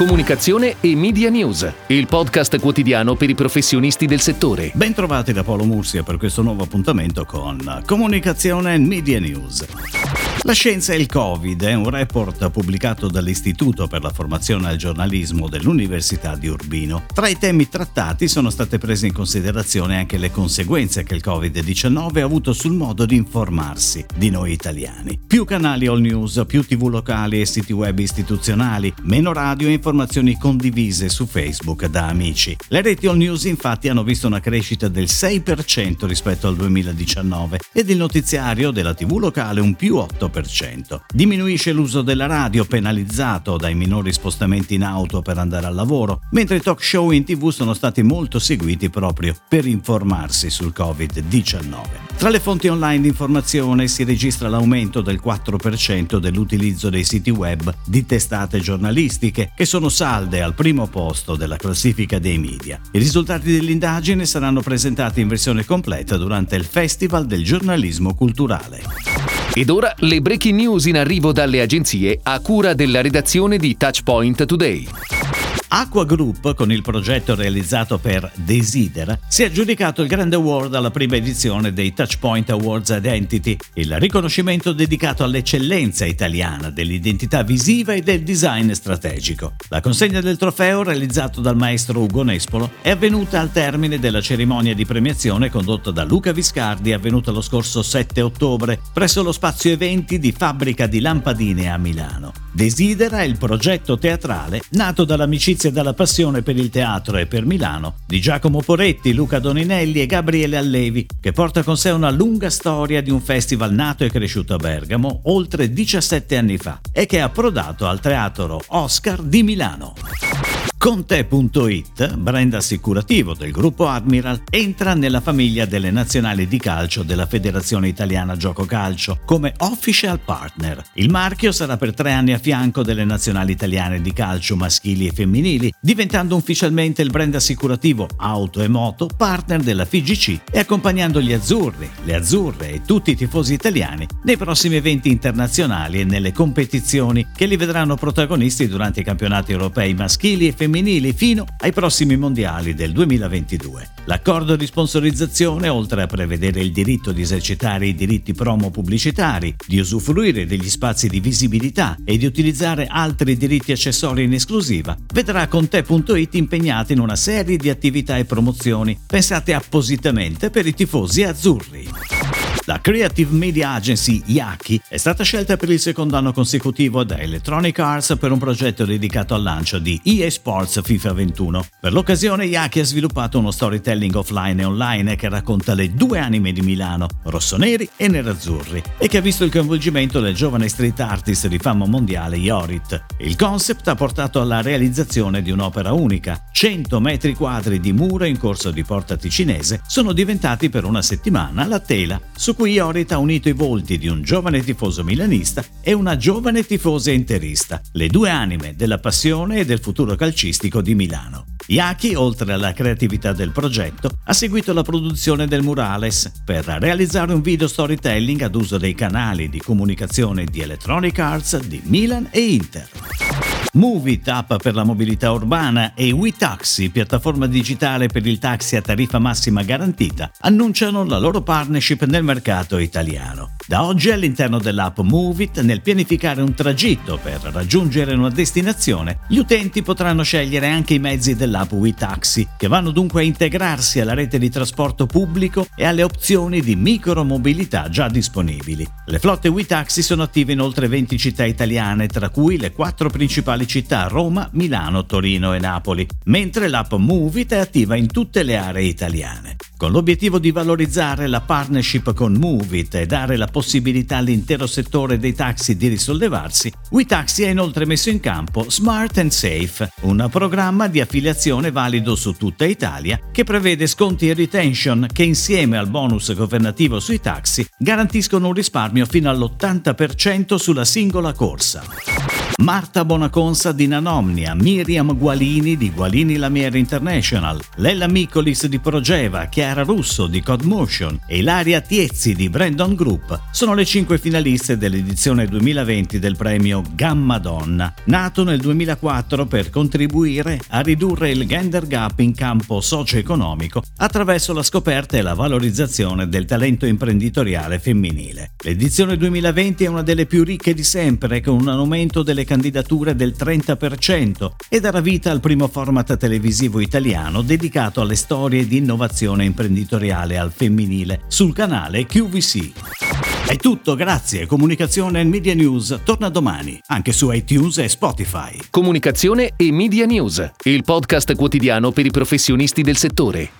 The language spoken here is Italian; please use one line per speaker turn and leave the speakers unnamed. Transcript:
comunicazione e media news, il podcast quotidiano per i professionisti del settore.
Bentrovati da Paolo Mursia per questo nuovo appuntamento con Comunicazione e Media News. La scienza e il Covid è un report pubblicato dall'Istituto per la formazione al giornalismo dell'Università di Urbino. Tra i temi trattati sono state prese in considerazione anche le conseguenze che il Covid-19 ha avuto sul modo di informarsi di noi italiani. Più canali all news, più tv locali e siti web istituzionali, meno radio e informazioni condivise su Facebook da amici. Le reti all news infatti hanno visto una crescita del 6% rispetto al 2019 ed il notiziario della tv locale un più 8%. Diminuisce l'uso della radio penalizzato dai minori spostamenti in auto per andare al lavoro, mentre i talk show in tv sono stati molto seguiti proprio per informarsi sul Covid-19. Tra le fonti online di informazione si registra l'aumento del 4% dell'utilizzo dei siti web di testate giornalistiche, che sono salde al primo posto della classifica dei media. I risultati dell'indagine saranno presentati in versione completa durante il Festival del giornalismo culturale.
Ed ora le breaking news in arrivo dalle agenzie a cura della redazione di Touchpoint Today.
Aqua Group, con il progetto realizzato per Desidera, si è aggiudicato il Grande Award alla prima edizione dei Touchpoint Awards Identity, il riconoscimento dedicato all'eccellenza italiana dell'identità visiva e del design strategico. La consegna del trofeo, realizzato dal maestro Ugo Nespolo, è avvenuta al termine della cerimonia di premiazione condotta da Luca Viscardi, avvenuta lo scorso 7 ottobre presso lo spazio eventi di Fabbrica di Lampadine a Milano. Desidera è il progetto teatrale nato dall'amicizia e dalla passione per il teatro e per Milano di Giacomo Poretti, Luca Doninelli e Gabriele Allevi, che porta con sé una lunga storia di un festival nato e cresciuto a Bergamo oltre 17 anni fa e che è approdato al teatro Oscar di Milano. Conte.it, brand assicurativo del gruppo Admiral, entra nella famiglia delle nazionali di calcio della Federazione Italiana Gioco Calcio come official partner. Il marchio sarà per tre anni a fianco delle nazionali italiane di calcio maschili e femminili, diventando ufficialmente il brand assicurativo auto e moto partner della FIGC e accompagnando gli azzurri, le azzurre e tutti i tifosi italiani nei prossimi eventi internazionali e nelle competizioni che li vedranno protagonisti durante i campionati europei maschili e femminili femminili fino ai prossimi mondiali del 2022. L'accordo di sponsorizzazione, oltre a prevedere il diritto di esercitare i diritti promo pubblicitari, di usufruire degli spazi di visibilità e di utilizzare altri diritti accessori in esclusiva, vedrà Conte.it impegnati in una serie di attività e promozioni pensate appositamente per i tifosi azzurri. La Creative Media Agency Yaki è stata scelta per il secondo anno consecutivo da Electronic Arts per un progetto dedicato al lancio di EA Sports FIFA 21. Per l'occasione Yaki ha sviluppato uno storytelling offline e online che racconta le due anime di Milano, rossoneri e nerazzurri, e che ha visto il coinvolgimento del giovane street artist di fama mondiale Yorit. Il concept ha portato alla realizzazione di un'opera unica. 100 metri quadri di muro in corso di Porta Ticinese sono diventati per una settimana la tela su cui Iorit ha unito i volti di un giovane tifoso milanista e una giovane tifosa interista, le due anime della passione e del futuro calcistico di Milano. Yaki, oltre alla creatività del progetto, ha seguito la produzione del murales per realizzare un video storytelling ad uso dei canali di comunicazione di Electronic Arts di Milan e Inter. Movit, app per la mobilità urbana, e WeTaxi, piattaforma digitale per il taxi a tariffa massima garantita, annunciano la loro partnership nel mercato italiano. Da oggi all'interno dell'app Movit, nel pianificare un tragitto per raggiungere una destinazione, gli utenti potranno scegliere anche i mezzi dell'app WeTaxi, che vanno dunque a integrarsi alla rete di trasporto pubblico e alle opzioni di micromobilità già disponibili. Le flotte WeTaxi sono attive in oltre 20 città italiane, tra cui le quattro principali città Roma, Milano, Torino e Napoli, mentre l'app Movit è attiva in tutte le aree italiane. Con l'obiettivo di valorizzare la partnership con Movit e dare la possibilità all'intero settore dei taxi di risollevarsi, WeTaxi ha inoltre messo in campo Smart and Safe, un programma di affiliazione valido su tutta Italia che prevede sconti e retention che insieme al bonus governativo sui taxi garantiscono un risparmio fino all'80% sulla singola corsa. Marta Bonaconsa di Nanomnia, Miriam Gualini di Gualini Lamiere International, Lella Micolis di Progeva, Chiara Russo di Codmotion e Ilaria Tiezzi di Brandon Group sono le cinque finaliste dell'edizione 2020 del premio Gamma Donna, nato nel 2004 per contribuire a ridurre il gender gap in campo socio-economico attraverso la scoperta e la valorizzazione del talento imprenditoriale femminile. L'edizione 2020 è una delle più ricche di sempre, con un aumento delle candidature del 30% e darà vita al primo format televisivo italiano dedicato alle storie di innovazione imprenditoriale al femminile sul canale QVC. È tutto, grazie. Comunicazione e Media News torna domani, anche su iTunes e Spotify.
Comunicazione e Media News, il podcast quotidiano per i professionisti del settore.